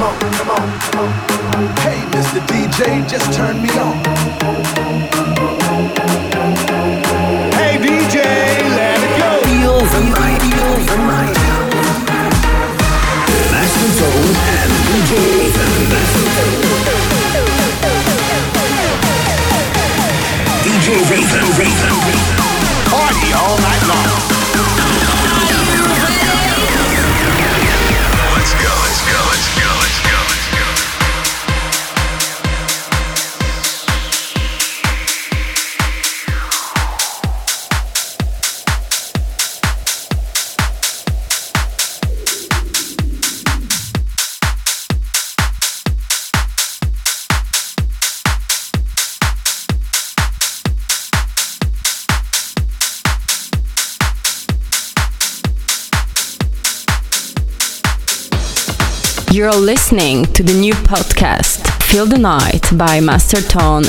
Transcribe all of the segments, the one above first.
come on, come on, come on. Hey, Mr. DJ, just turn me on. Hey, DJ, let it go. Feel the night. Feel the night. Master Zone and DJ Ethan. DJ Ethan, Party all night long. You're listening to the new podcast, Feel the Night by Master Tone.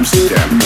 Amsterdam.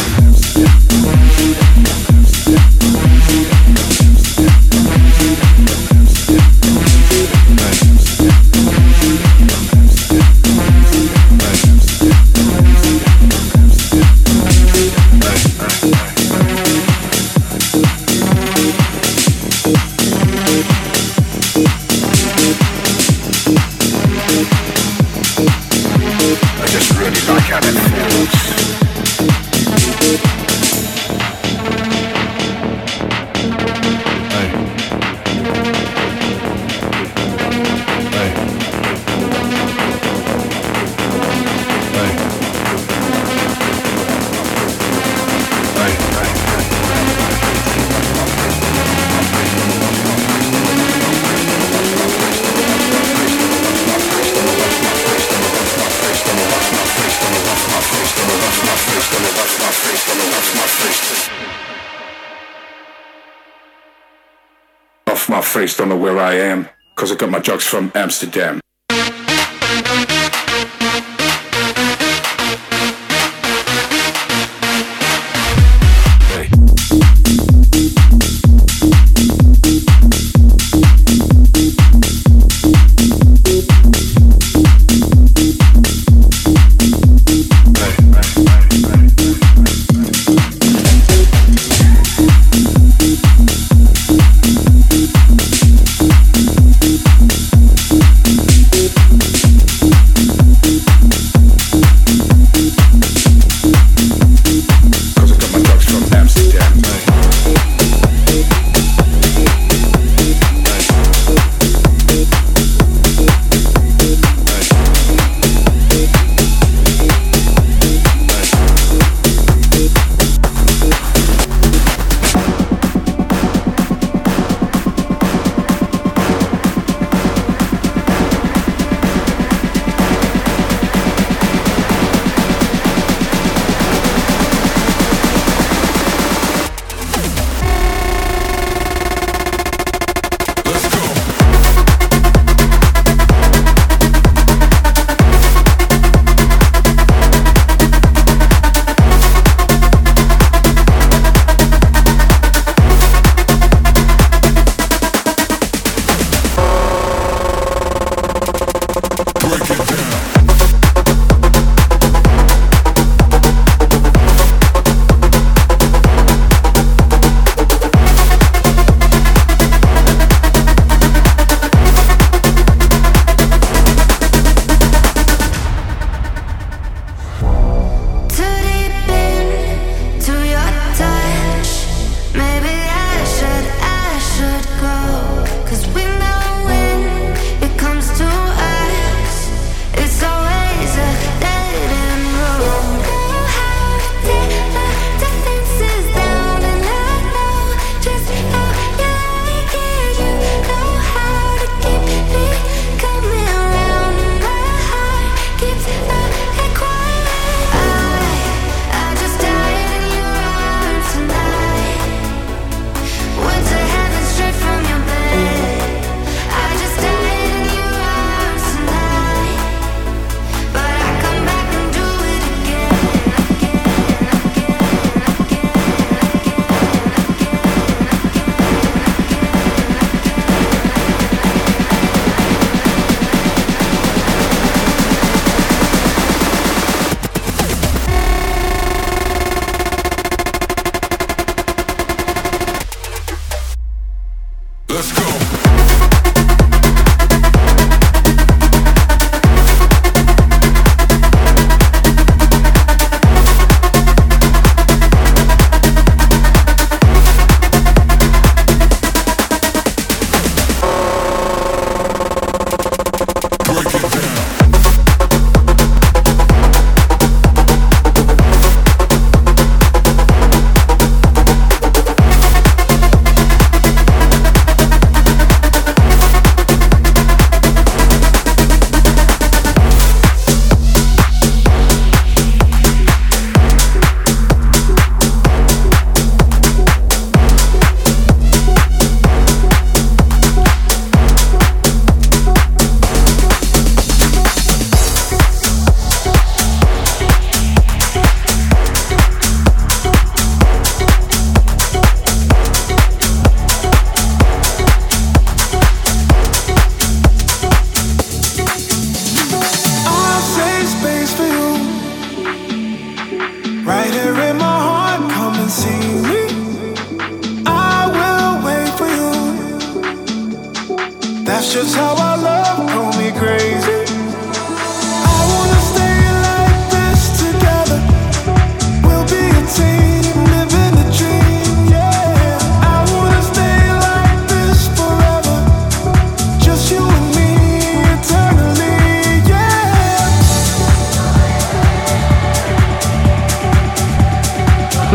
I am, cause I got my drugs from Amsterdam.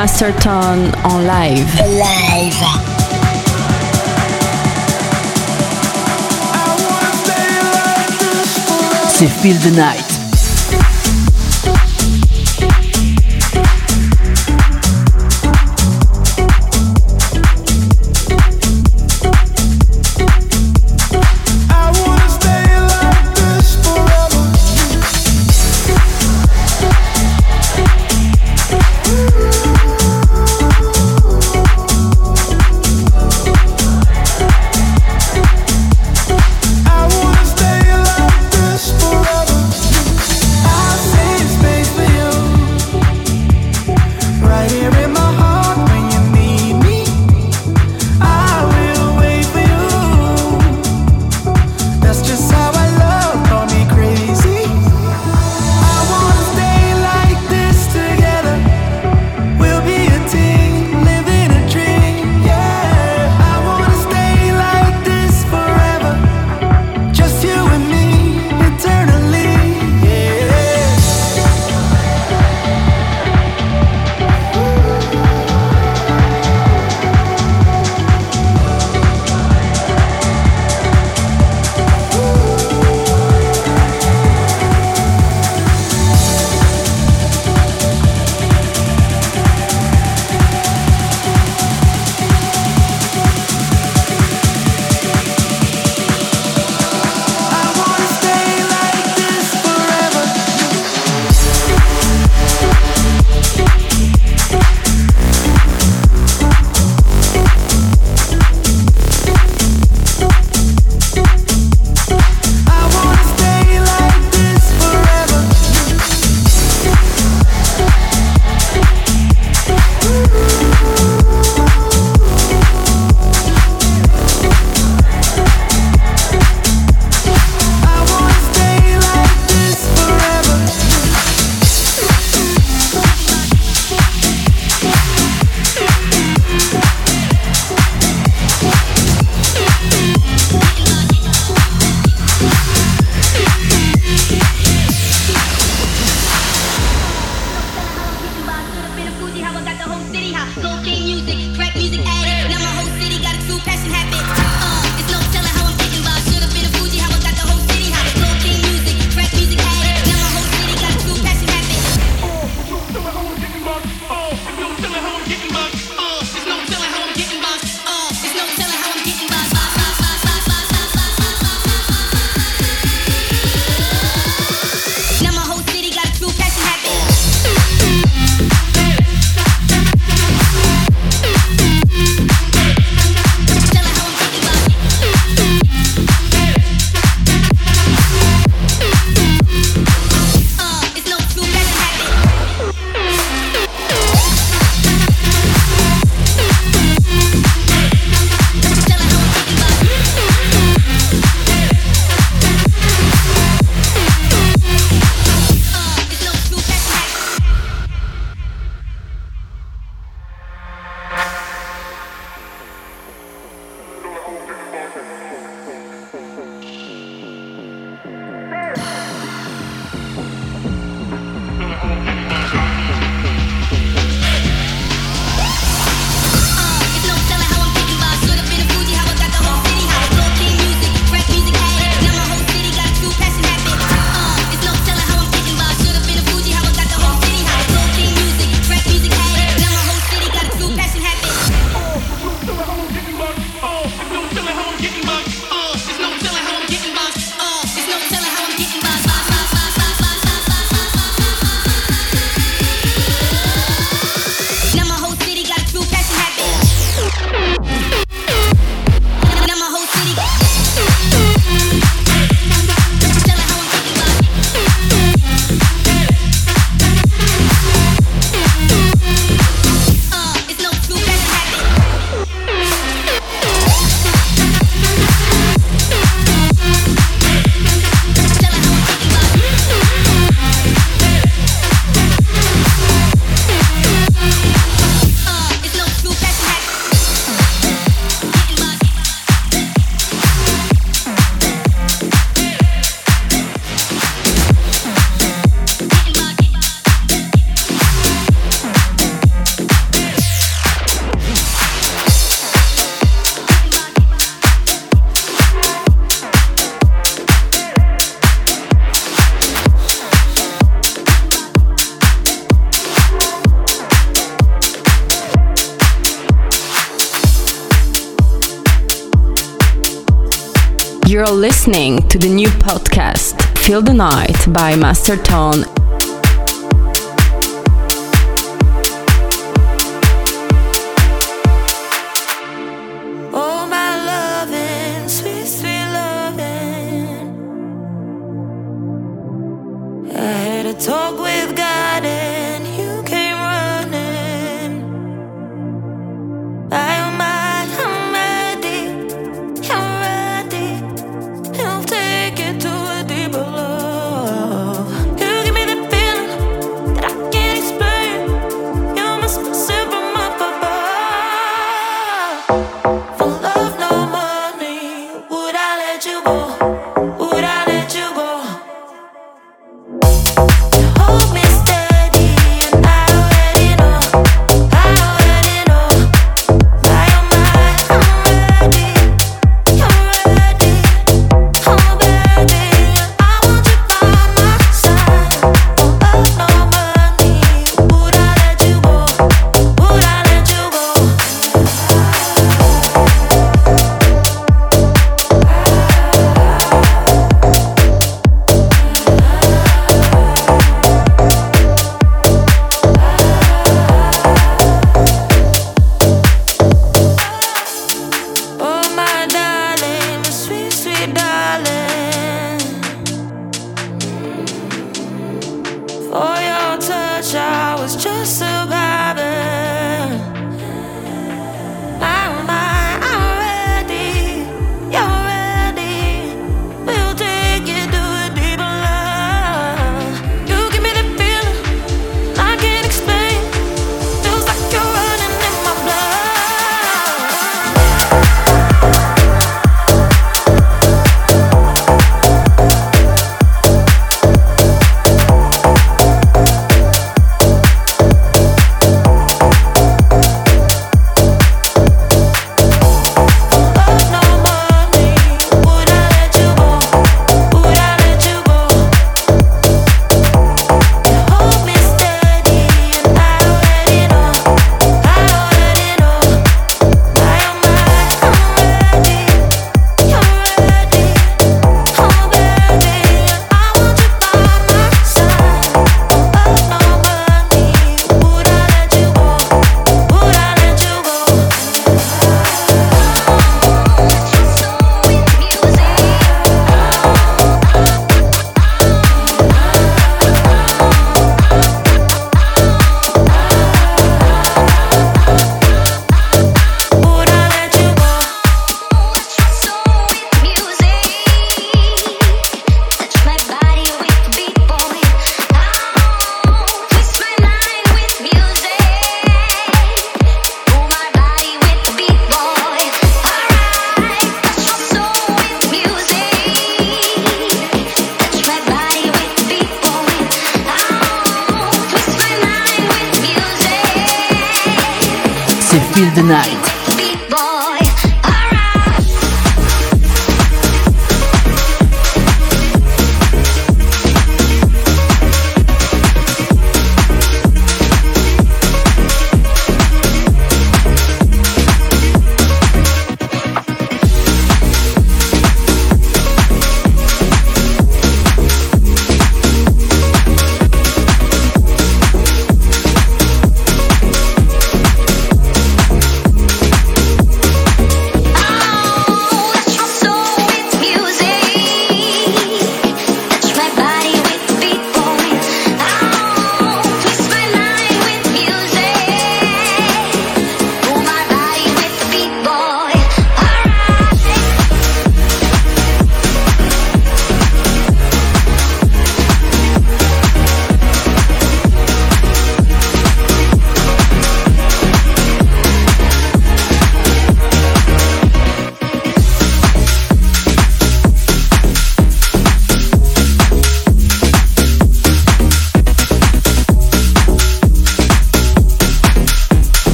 Master Tone en live. I wanna stay like this forever. C'est Feel the Night. You're listening to the new podcast Feel the Night by Master Tone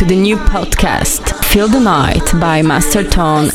to the new podcast, Feel the Night by Master Tone.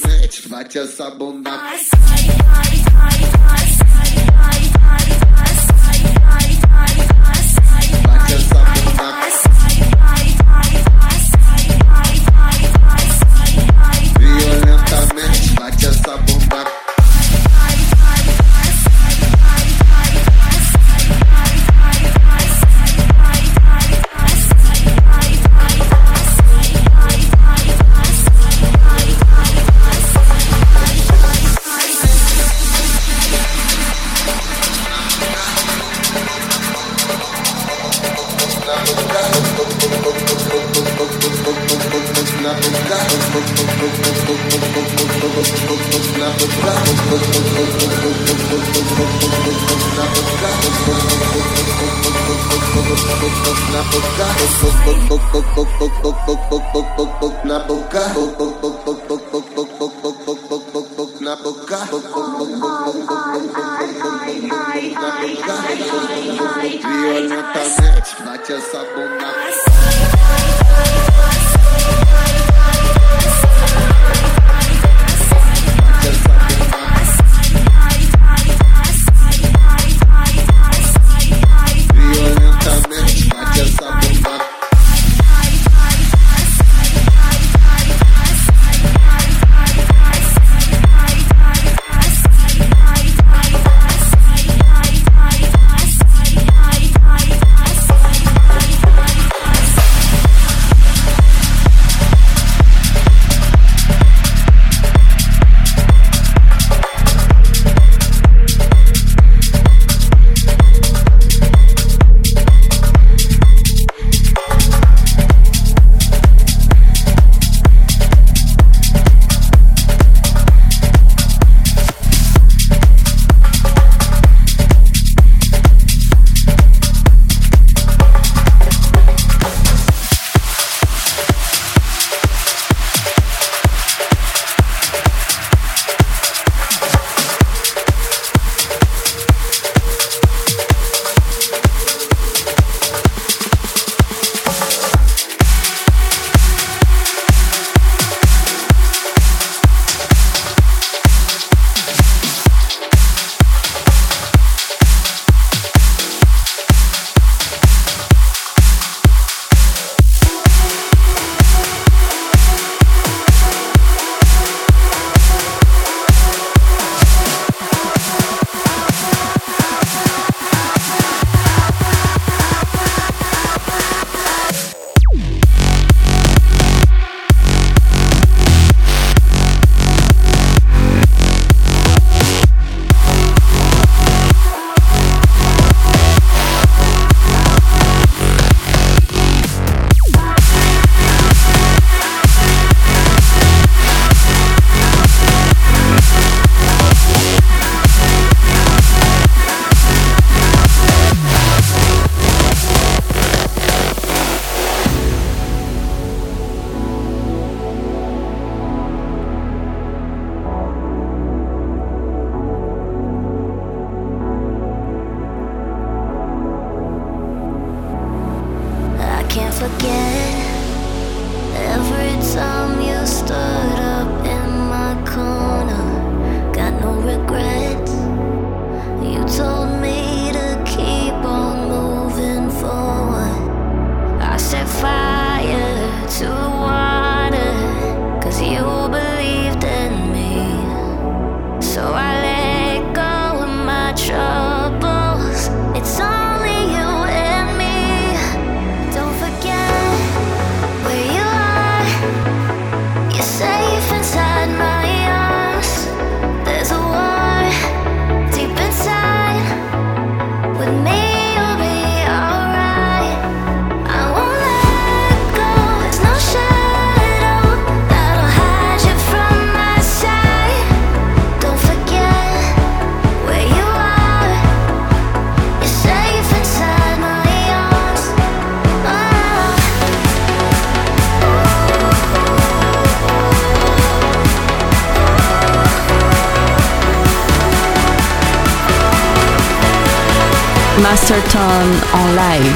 Master Tone en live.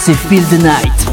C'est Feel the Night.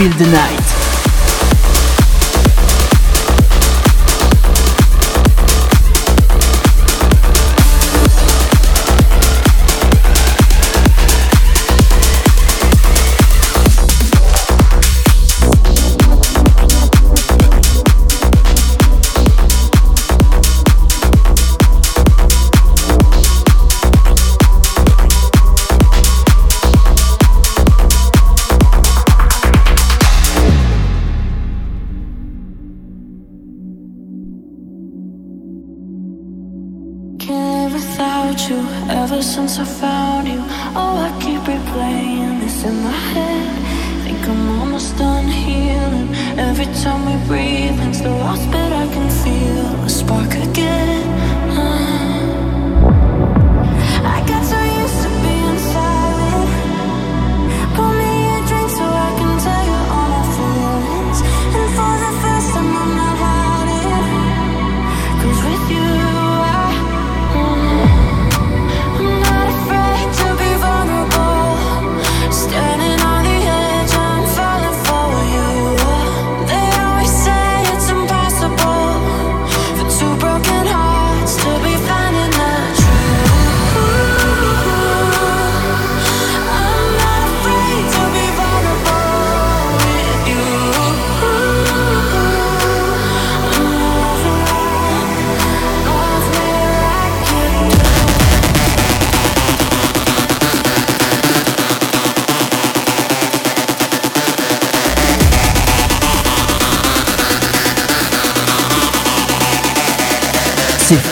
feel the night.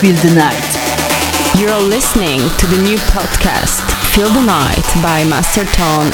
Feel the Night. You're listening to the new podcast, Feel the Night by Master Tone.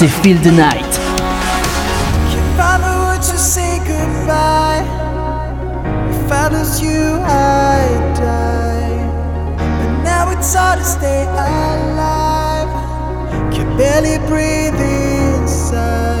To Feel the Night. barely breathe inside.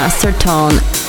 Master Tone.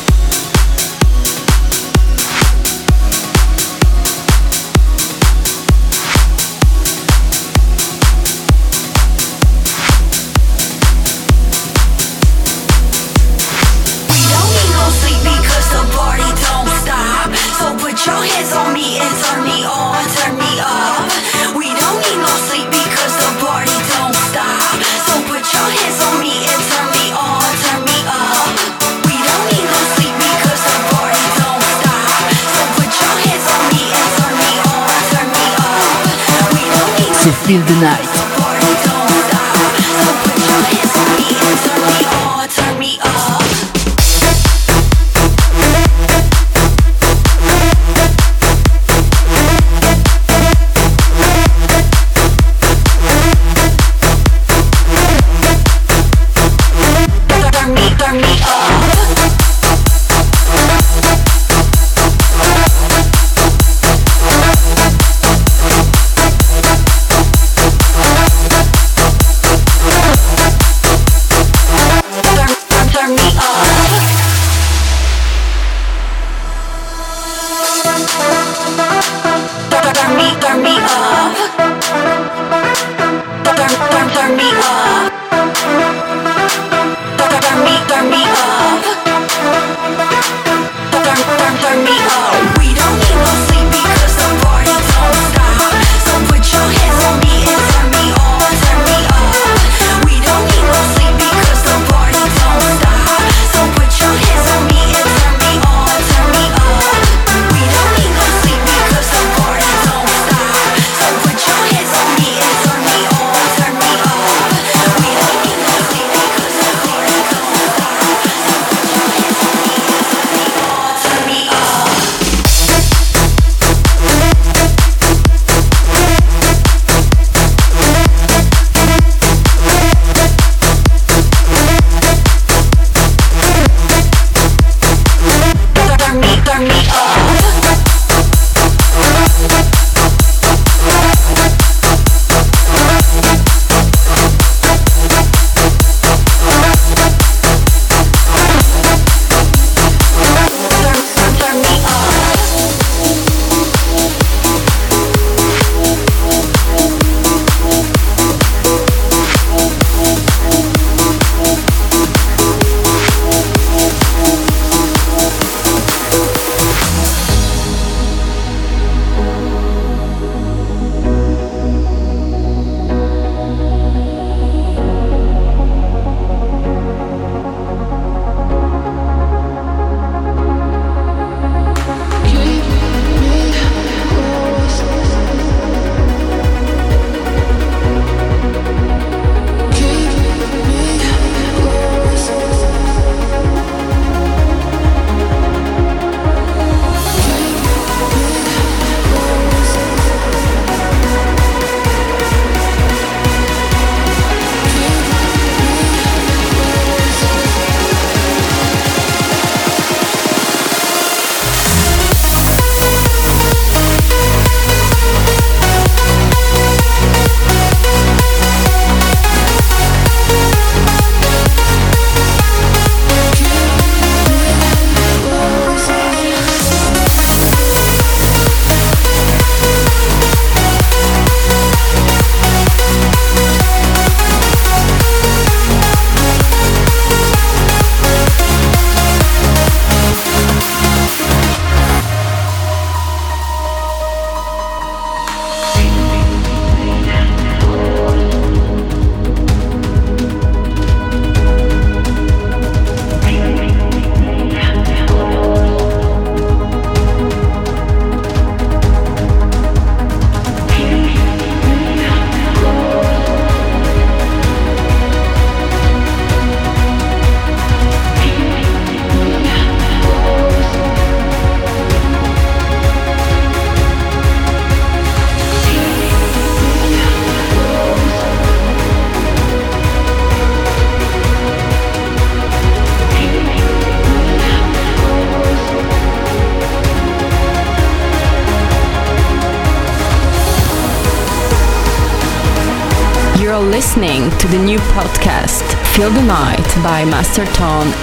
By Master Tone.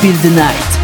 Feel the Night.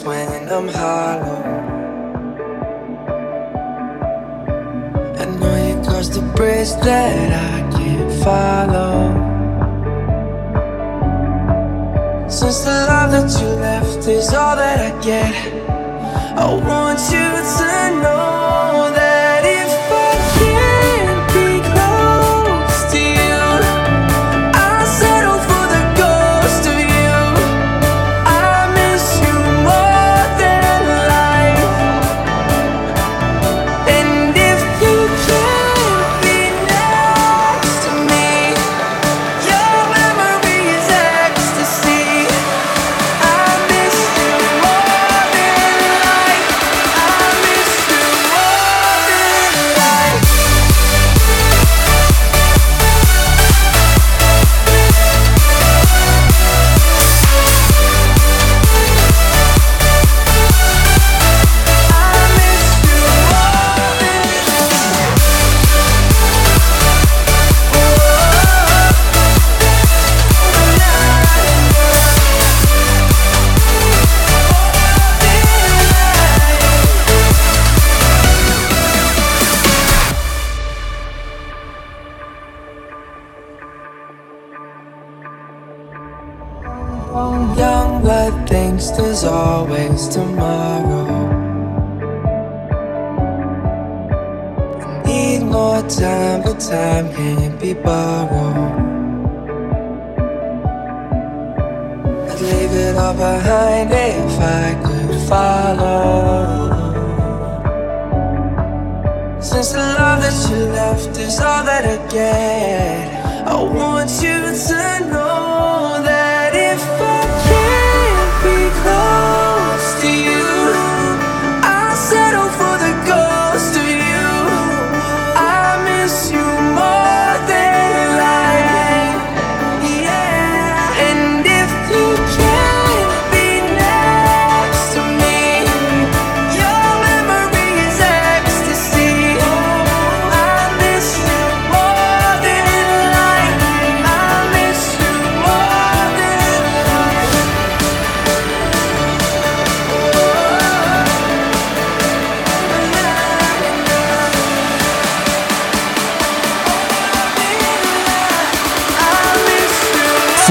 On when I'm hollow. I know you crossed the bridge that I can't follow. Since the love that you left is all that I get, I want you blood thinks there's always tomorrow. I Need more time, but time can't be borrowed. I'd leave it all behind if I could follow. Since the love that you left is all that I get, I want you to know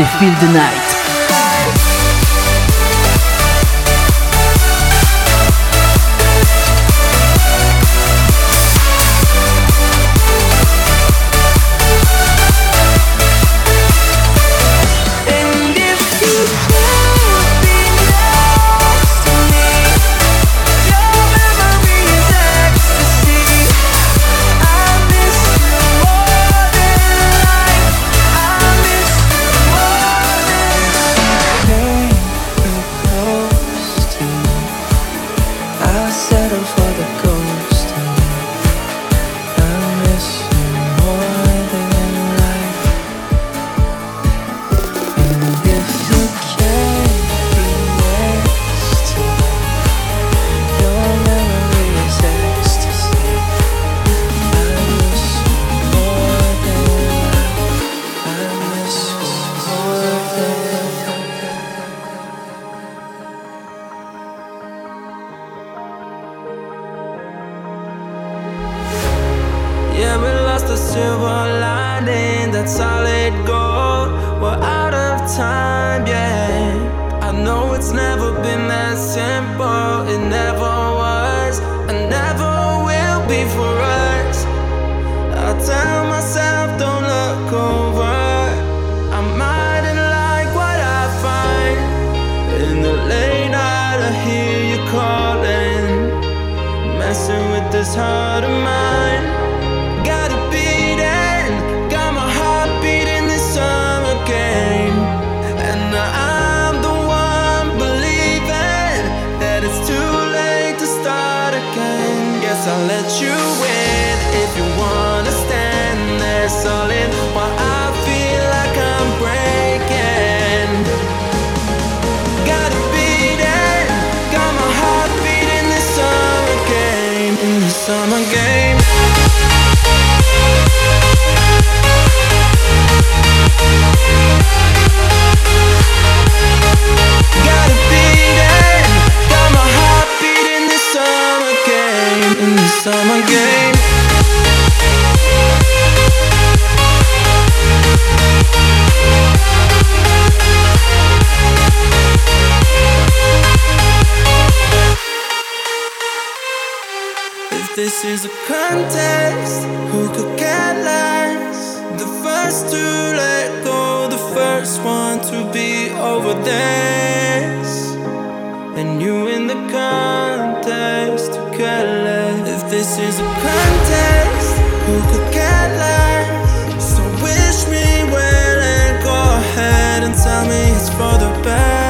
Feel the Night. Hear you calling, messing with this heart of mine. Summer game. If this is a contest, who could get less? The first to let go, the first one to be over this. And you in the contest to get this is a contest, who could get less? So wish me well and go ahead and tell me it's for the best.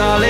Stand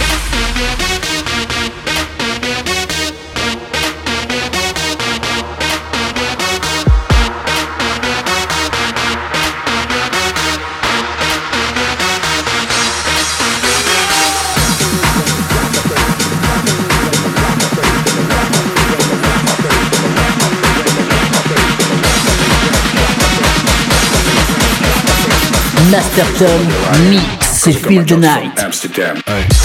Masterton Mix, c'est Feel the Night. Amsterdam. listen,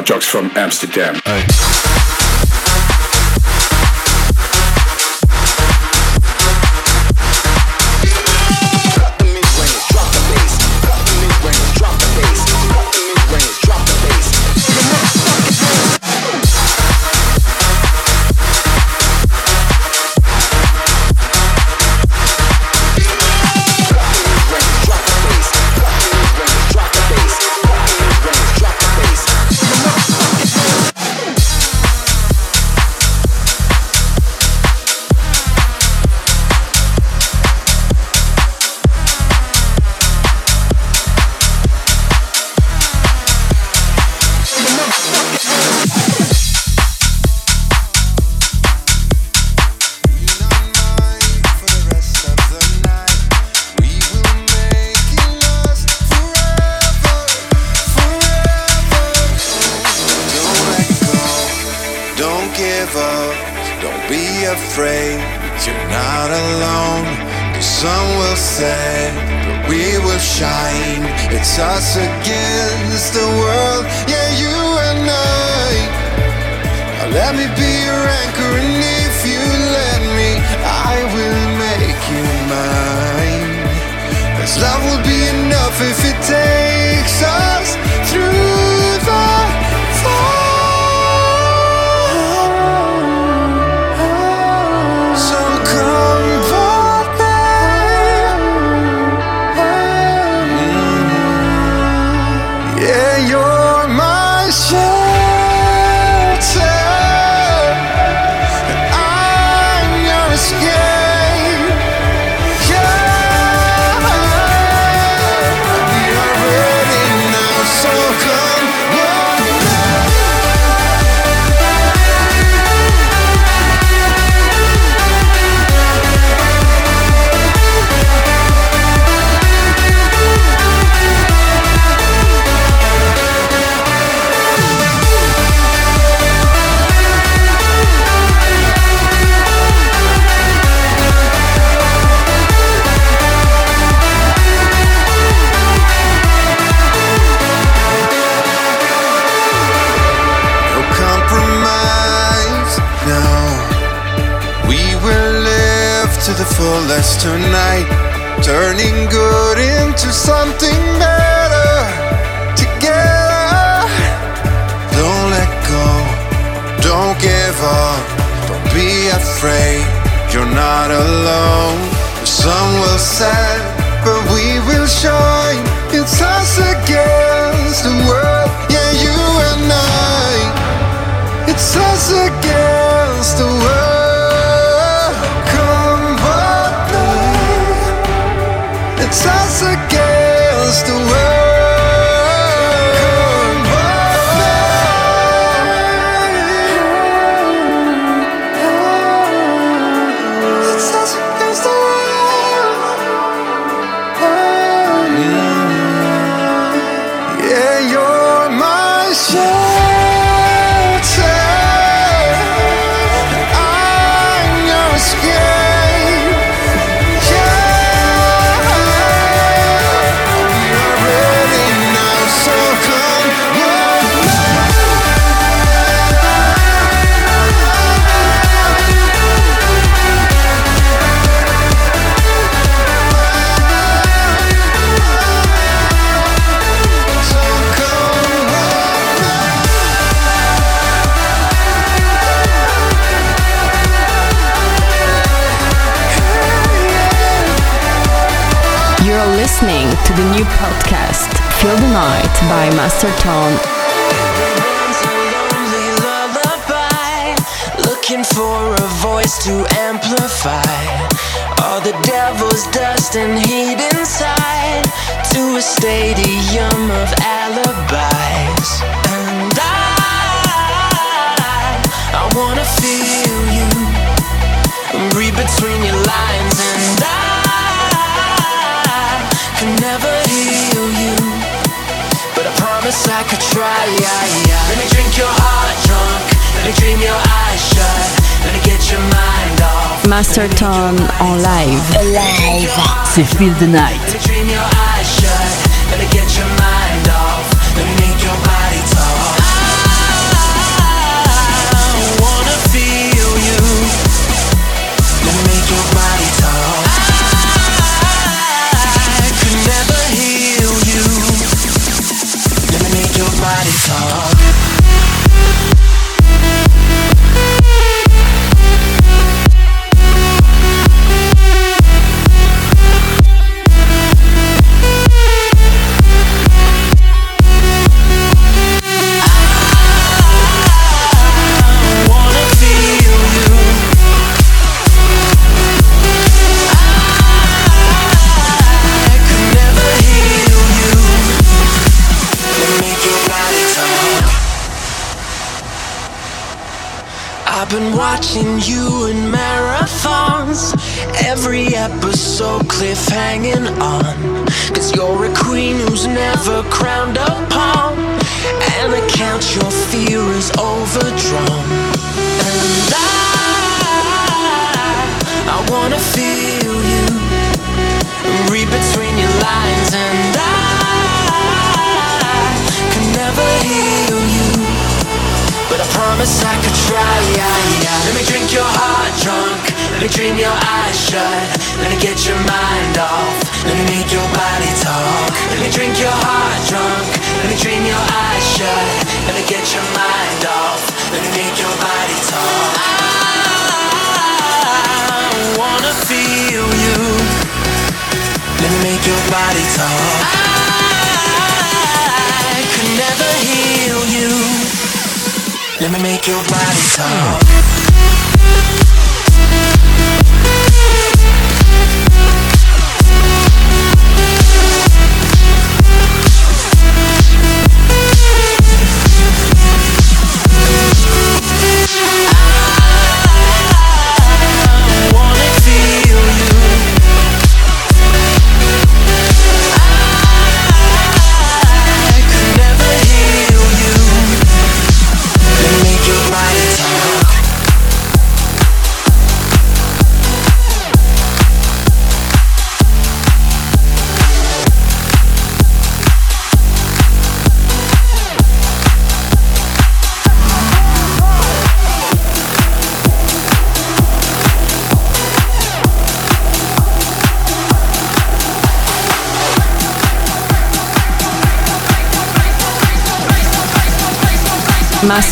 my drugs from Amsterdam. Aye. us tonight, turning good into something better. Together, don't let go, don't give up, don't be afraid. You're not alone. The sun will set, but we will shine. It's us against the world, yeah, you and I. It's us against the world. to the new podcast, Feel the Night by Master Tone. Looking for a voice to amplify all the devil's dust and heat inside to a stadium of alibis. And I, I wanna feel you, read between your lines never heal you. But I promise I could try Let me drink your heart drunk. Let me dream your eyes shut. Let me get your mind off. Master Tone on live. Alive. C'est Feel the Night.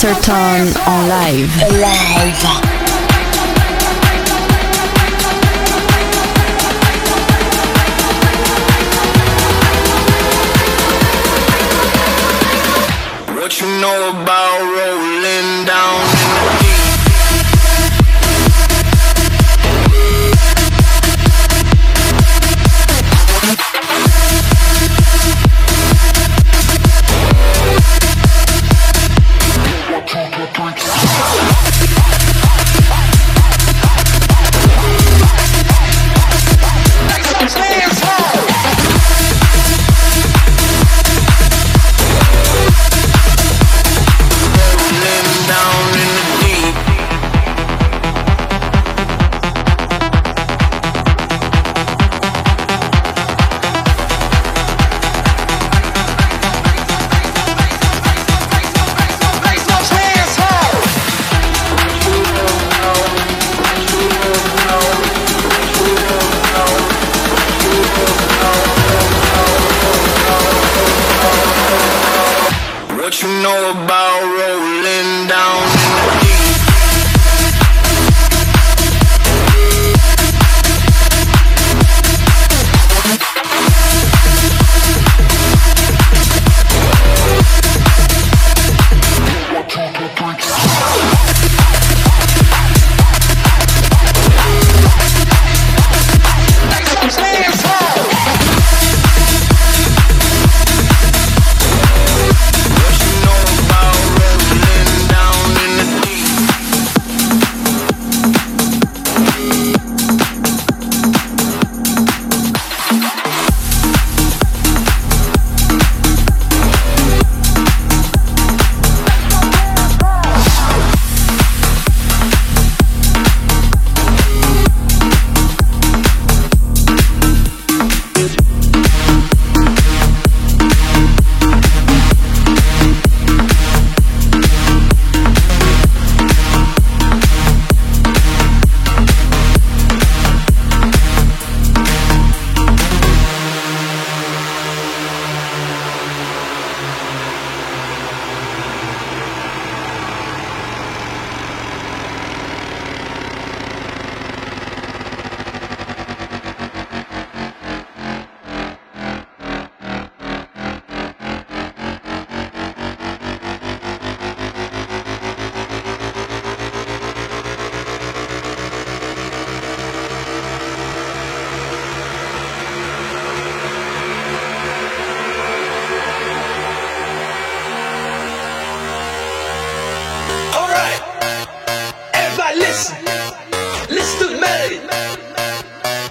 Master Tone en live. live. What you know about rolling?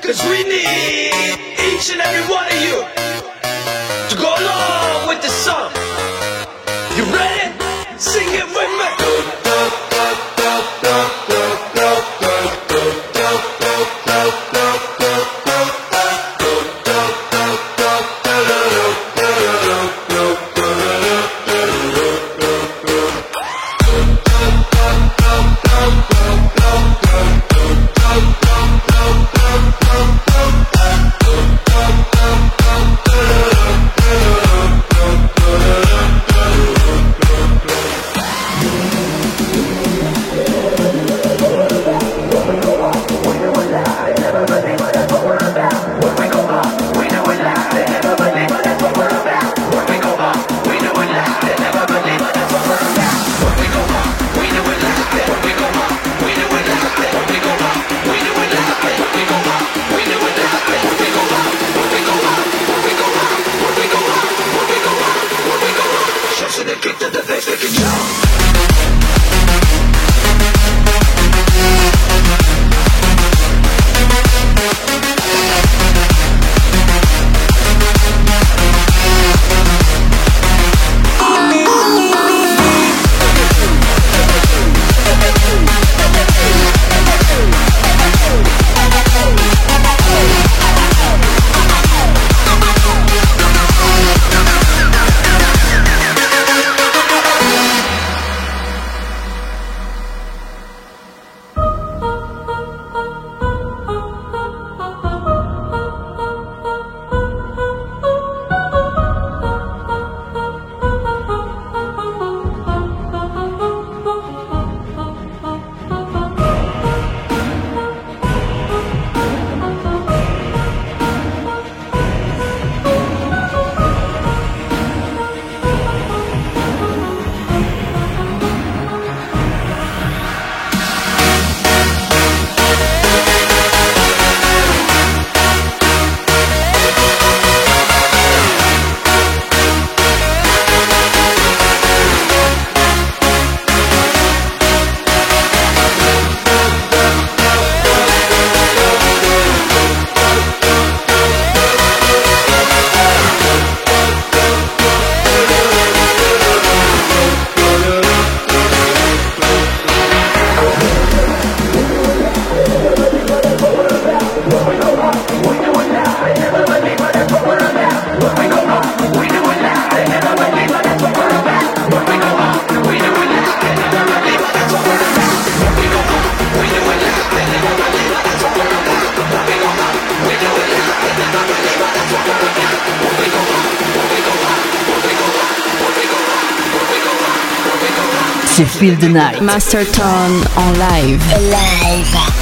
Cause we need each and every one of you to go along with the song. You ready? Sing it with me. Feel the Night. Master Tone en live. Live.